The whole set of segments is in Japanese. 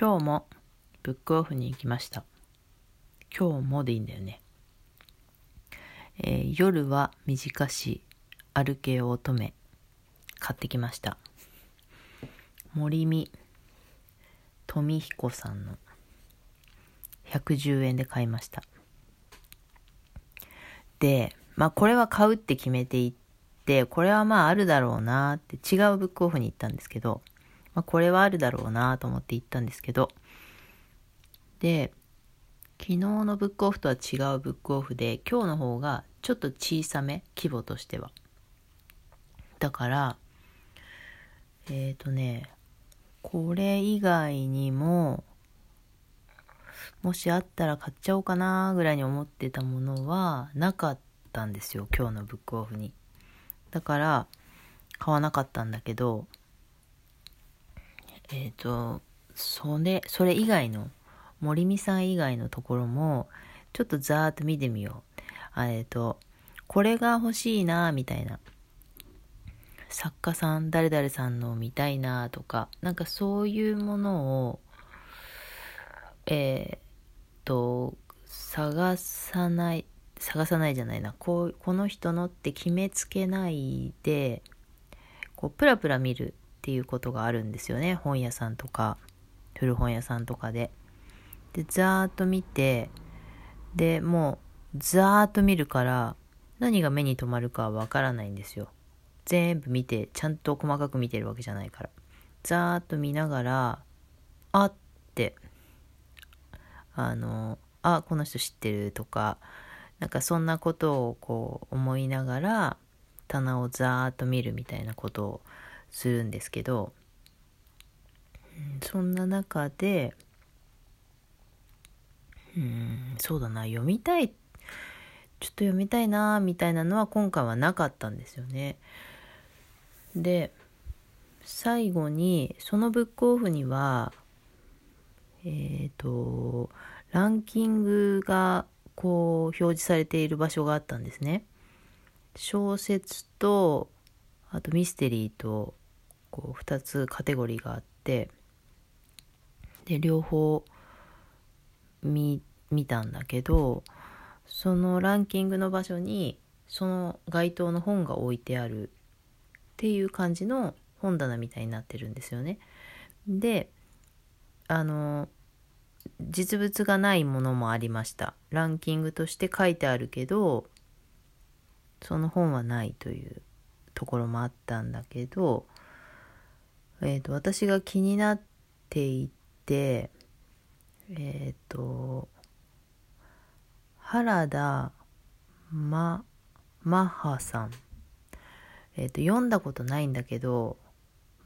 今日もブックオフに行きました。今日もでいいんだよね。えー夜は短し歩けよ乙女買ってきました。森見富彦さんの110円で買いました。で、まあこれは買うって決めていって、これはまああるだろうなって違うブックオフに行ったんですけど、まあこれはあるだろうなと思って行ったんですけど、で、昨日のブックオフとは違うブックオフで、今日の方がちょっと小さめ、規模としては。だから、えっ、ー、とね、これ以外にも、もしあったら買っちゃおうかなぐらいに思ってたものはなかったんですよ、今日のブックオフに。だから、買わなかったんだけど、えっ、ー、と、それ、それ以外の、森美さん以外のところも、ちょっとざーっと見てみよう。えっ、ー、と、これが欲しいなみたいな。作家さん、誰々さんの見たいなとか、なんかそういうものを、えっ、と、探さない、探さないじゃないな。こう、この人のって決めつけないで、こう、プラプラ見るっていうことがあるんですよね。本屋さんとか、古本屋さんとかで。で、ざーっと見て、で、もう、ざーっと見るから、何が目に留まるかわからないんですよ。全部見て、ちゃんと細かく見てるわけじゃないから。ざーっと見ながら、あって、あの、あ、この人知ってるとか、なんかそんなことをこう思いながら、棚をざーっと見るみたいなことをするんですけど、そんな中で、うん、そうだな、読みたい、ちょっと読みたいな、みたいなのは今回はなかったんですよね。で、最後に、そのブックオフには、えっ、ー、と、ランキングがこう表示されている場所があったんですね。小説と、あとミステリーと、こう2つカテゴリーがあって、で、両方見、見たんだけど、そのランキングの場所に、その該当の本が置いてあるっていう感じの本棚みたいになってるんですよね。で、あの、実物がないものもありました。ランキングとして書いてあるけど、その本はないというところもあったんだけど、え、ー、と、私が気になっていて、えっ、ー、と、原田ま、マッハさん。えっ、ー、と、読んだことないんだけど、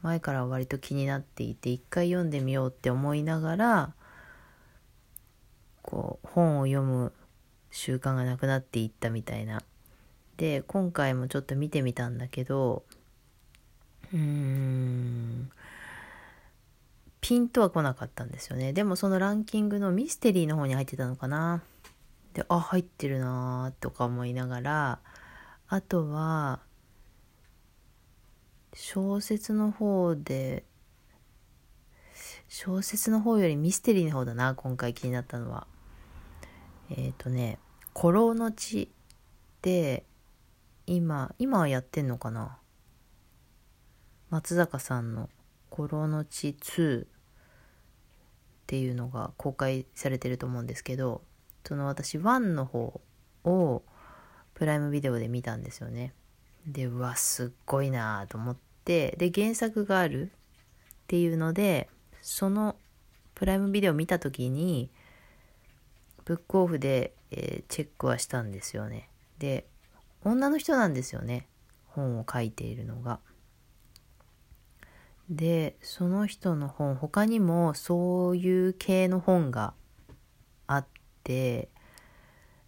前から割と気になっていて、一回読んでみようって思いながら、こう、本を読む習慣がなくなっていったみたいな。で、今回もちょっと見てみたんだけど、うーん、ピンとは来なかったんですよね。でもそのランキングのミステリーの方に入ってたのかな。で、あ、入ってるなーとか思いながら、あとは、小説の方で、小説の方よりミステリーの方だな、今回気になったのは。えっ、ー、とね、古老の地で、今、今はやってんのかな？松坂さんの古老の地2っていうのが公開されてると思うんですけど、その私1の方をプライムビデオで見たんですよね。で、うわ、すっごいなと思って、で、原作があるっていうので、そのプライムビデオ見た時に、ブックオフで、えー、チェックはしたんですよね。で、女の人なんですよね。本を書いているのが。で、その人の本、他にもそういう系の本があって、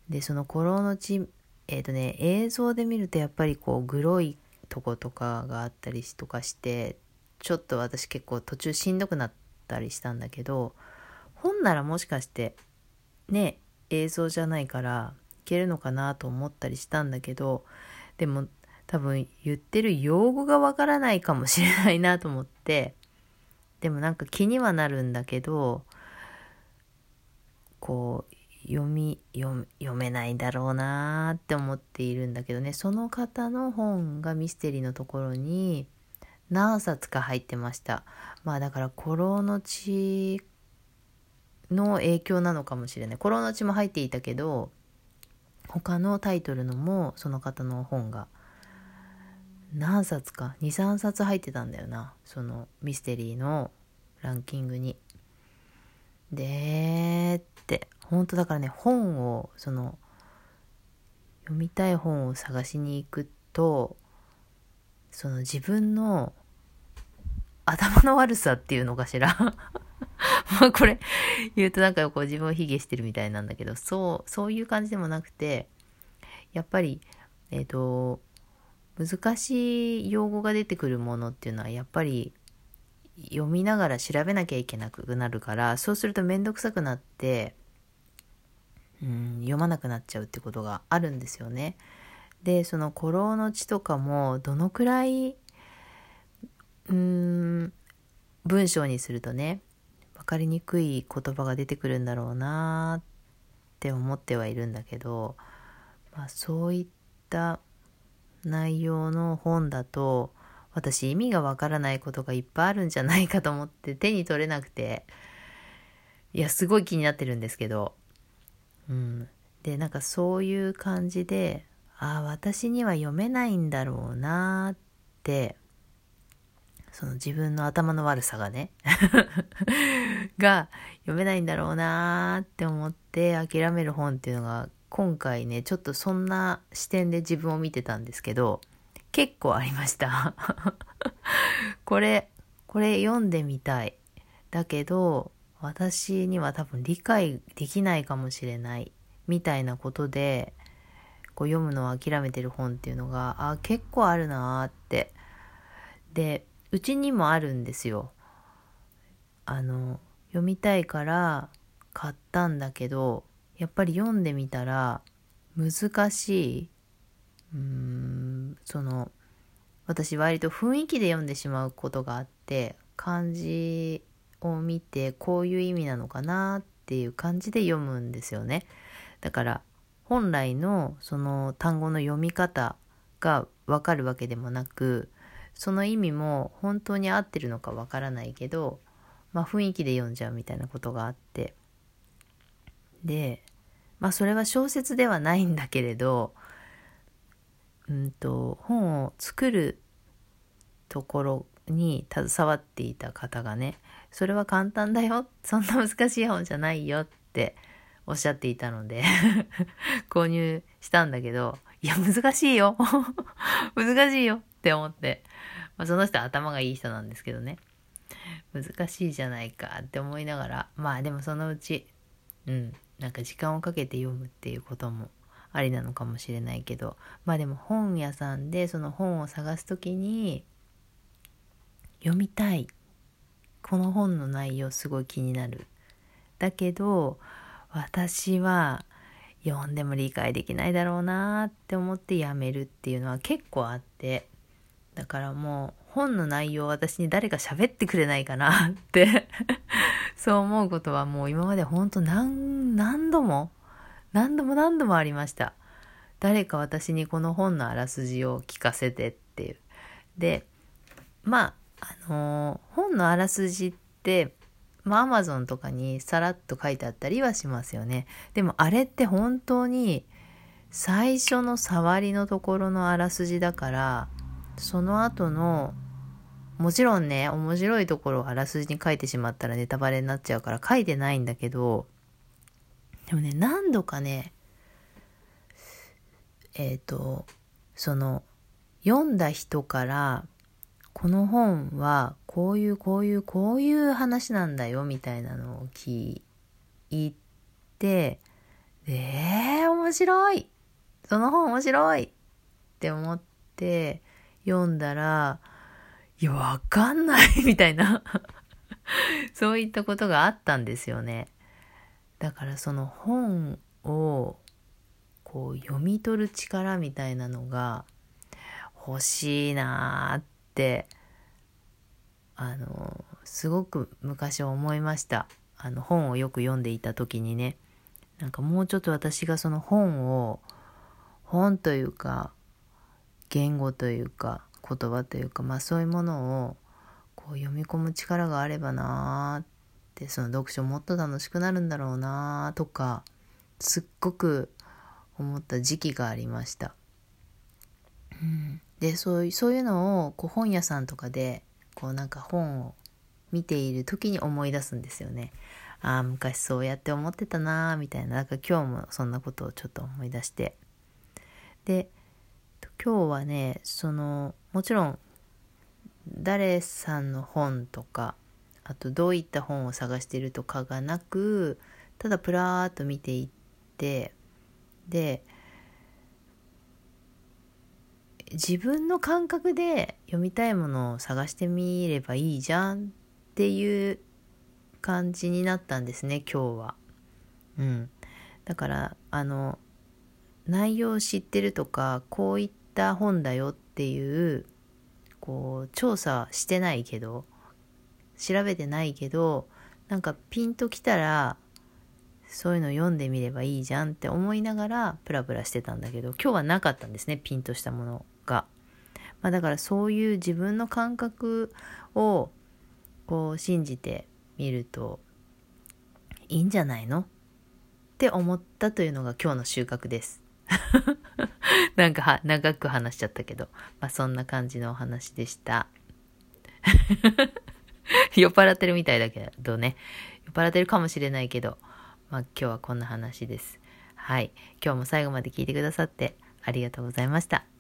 で、その古老の地、えっ、ー、とね、映像で見るとやっぱりこう、グロいとことかがあったりとかして、ちょっと私結構途中しんどくなったりしたんだけど、本ならもしかして、ね、映像じゃないからけるのかなと思ったりしたんだけど、でも多分言ってる用語がわからないかもしれないなと思って、でもなんか気にはなるんだけどこう読み読めないだろうなって思っているんだけどね。その方の本がミステリーのところに何冊か入ってました。まあだから「古老の地」の影響なのかもしれない。古老の地も入っていたけど他のタイトルのもその方の本が何冊か23冊入ってたんだよなそのミステリーのランキングに。でって本当だからね本をその読みたい本を探しに行くとその自分の頭の悪さっていうのかしら？まあこれ言うとなんかこう自分を卑下してるみたいなんだけどそうそういう感じでもなくてやっぱりえっ、ー、と難しい用語が出てくるものっていうのはやっぱり読みながら調べなきゃいけなくなるからそうすると面倒くさくなってうん読まなくなっちゃうってことがあるんですよね。でその古老の地とかもどのくらいうーん。文章にするとね分かりにくい言葉が出てくるんだろうなって思ってはいるんだけど、まあ、そういった内容の本だと私意味がわからないことがいっぱいあるんじゃないかと思って手に取れなくていやすごい気になってるんですけどうん。でなんかそういう感じでああ私には読めないんだろうなってその自分の頭の悪さがね が読めないんだろうなって思って諦める本っていうのが今回ね、ちょっとそんな視点で自分を見てたんですけど、結構ありました。これ、これ読んでみたい。だけど、私には多分理解できないかもしれない。みたいなことで、こう読むのを諦めてる本っていうのが、あ、結構あるなーって。で、うちにもあるんですよ。あの、読みたいから買ったんだけど、やっぱり読んでみたら難しいうーんその私割と雰囲気で読んでしまうことがあって漢字を見てこういう意味なのかなっていう感じで読むんですよねだから本来のその単語の読み方がわかるわけでもなくその意味も本当に合ってるのかわからないけどまあ雰囲気で読んじゃうみたいなことがあってでまあそれは小説ではないんだけれど、うんと、本を作るところに携わっていた方がね、それは簡単だよ。そんな難しい本じゃないよっておっしゃっていたので 購入したんだけど、いや、難しいよ 難しいよって思って。まあ、その人は頭がいい人なんですけどね。難しいじゃないかって思いながら、まあでもそのうち、うん、なんか時間をかけて読むっていうこともありなのかもしれないけど。まあでも本屋さんでその本を探す時に読みたい。この本の内容すごい気になる。だけど私は読んでも理解できないだろうなって思ってやめるっていうのは結構あって。だからもう本の内容を私に誰か喋ってくれないかなって そう思うことはもう今まで本当何、何度も、何度も何度もありました。誰か私にこの本のあらすじを聞かせてっていう。で、まあ、あのー、本のあらすじって、まあ、アマゾンとかにさらっと書いてあったりはしますよね。でも、あれって本当に、最初の触りのところのあらすじだから、その後のもちろんね、面白いところをあらすじに書いてしまったらネタバレになっちゃうから書いてないんだけど、でもね、何度かね、えっ、ー、と、その、読んだ人から、この本はこういうこういうこういう話なんだよみたいなのを聞いて、えー、面白い。その本面白いって思って読んだら、いや、わかんない みたいな。そういったことがあったんですよね。だからその本をこう読み取る力みたいなのが欲しいなーってあのすごく昔思いました。あの本をよく読んでいた時にね。なんかもうちょっと私がその本を本というか言語というか言葉というかまあそういうものをこう読み込む力があればなーってその読書もっと楽しくなるんだろうなーとかすっごく思った時期がありました。うん、でそうそういうのをこう本屋さんとかでこうなんか本を見ている時に思い出すんですよね。ああ昔そうやって思ってたなーみたいななんか今日もそんなことをちょっと思い出してで今日はねそのもちろん誰さんの本とかあとどういった本を探しているとかがなくただプラーっと見ていってで自分の感覚で読みたいものを探してみればいいじゃんっていう感じになったんですね今日は。うん、だからあの内容を知ってるとかこういったた本だよっていうこう調査してないけど調べてないけどなんかピンときたらそういうの読んでみればいいじゃんって思いながらプラプラしてたんだけど今日はなかったんですねピンとしたものが。まあ、だからそういう自分の感覚をこう信じてみるといいんじゃないの？って思ったというのが今日の収穫です。なんか長く話しちゃったけど、まあそんな感じのお話でした。酔っ払ってるみたいだけどね。酔っ払ってるかもしれないけど、まあ今日はこんな話です。はい。今日も最後まで聞いてくださってありがとうございました。